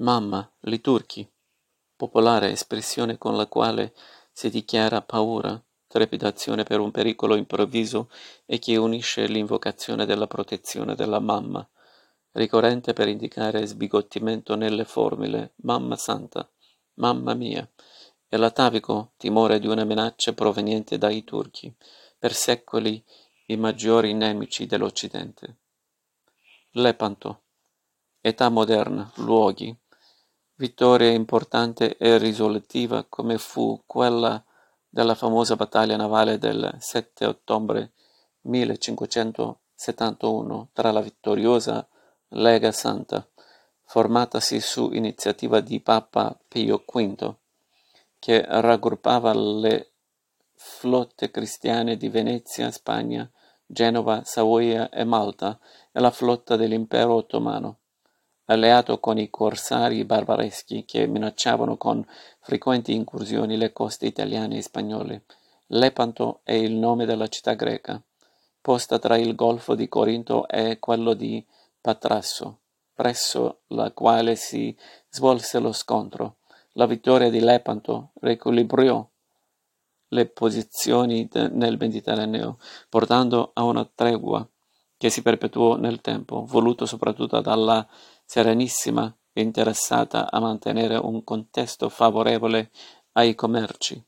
Mamma, liturchi, popolare espressione con la quale si dichiara paura, trepidazione per un pericolo improvviso e che unisce l'invocazione della protezione della mamma, ricorrente per indicare sbigottimento nelle formule Mamma Santa, Mamma mia, e l'atavico timore di una minaccia proveniente dai turchi, per secoli i maggiori nemici dell'Occidente. Lepanto. Età moderna, luoghi. Vittoria importante e risolutiva come fu quella della famosa battaglia navale del 7 ottobre 1571 tra la vittoriosa Lega Santa, formatasi su iniziativa di Papa Pio V, che raggruppava le flotte cristiane di Venezia, Spagna, Genova, Savoia e Malta e la flotta dell'impero ottomano, alleato con i corsari barbareschi che minacciavano con frequenti incursioni le coste italiane e spagnole. Lepanto è il nome della città greca, posta tra il golfo di Corinto e quello di Patrasso, presso la quale si svolse lo scontro. La vittoria di Lepanto riequilibrò le posizioni nel Mediterraneo, portando a una tregua che si perpetuò nel tempo, voluto soprattutto dalla Serenissima interessata a mantenere un contesto favorevole ai commerci.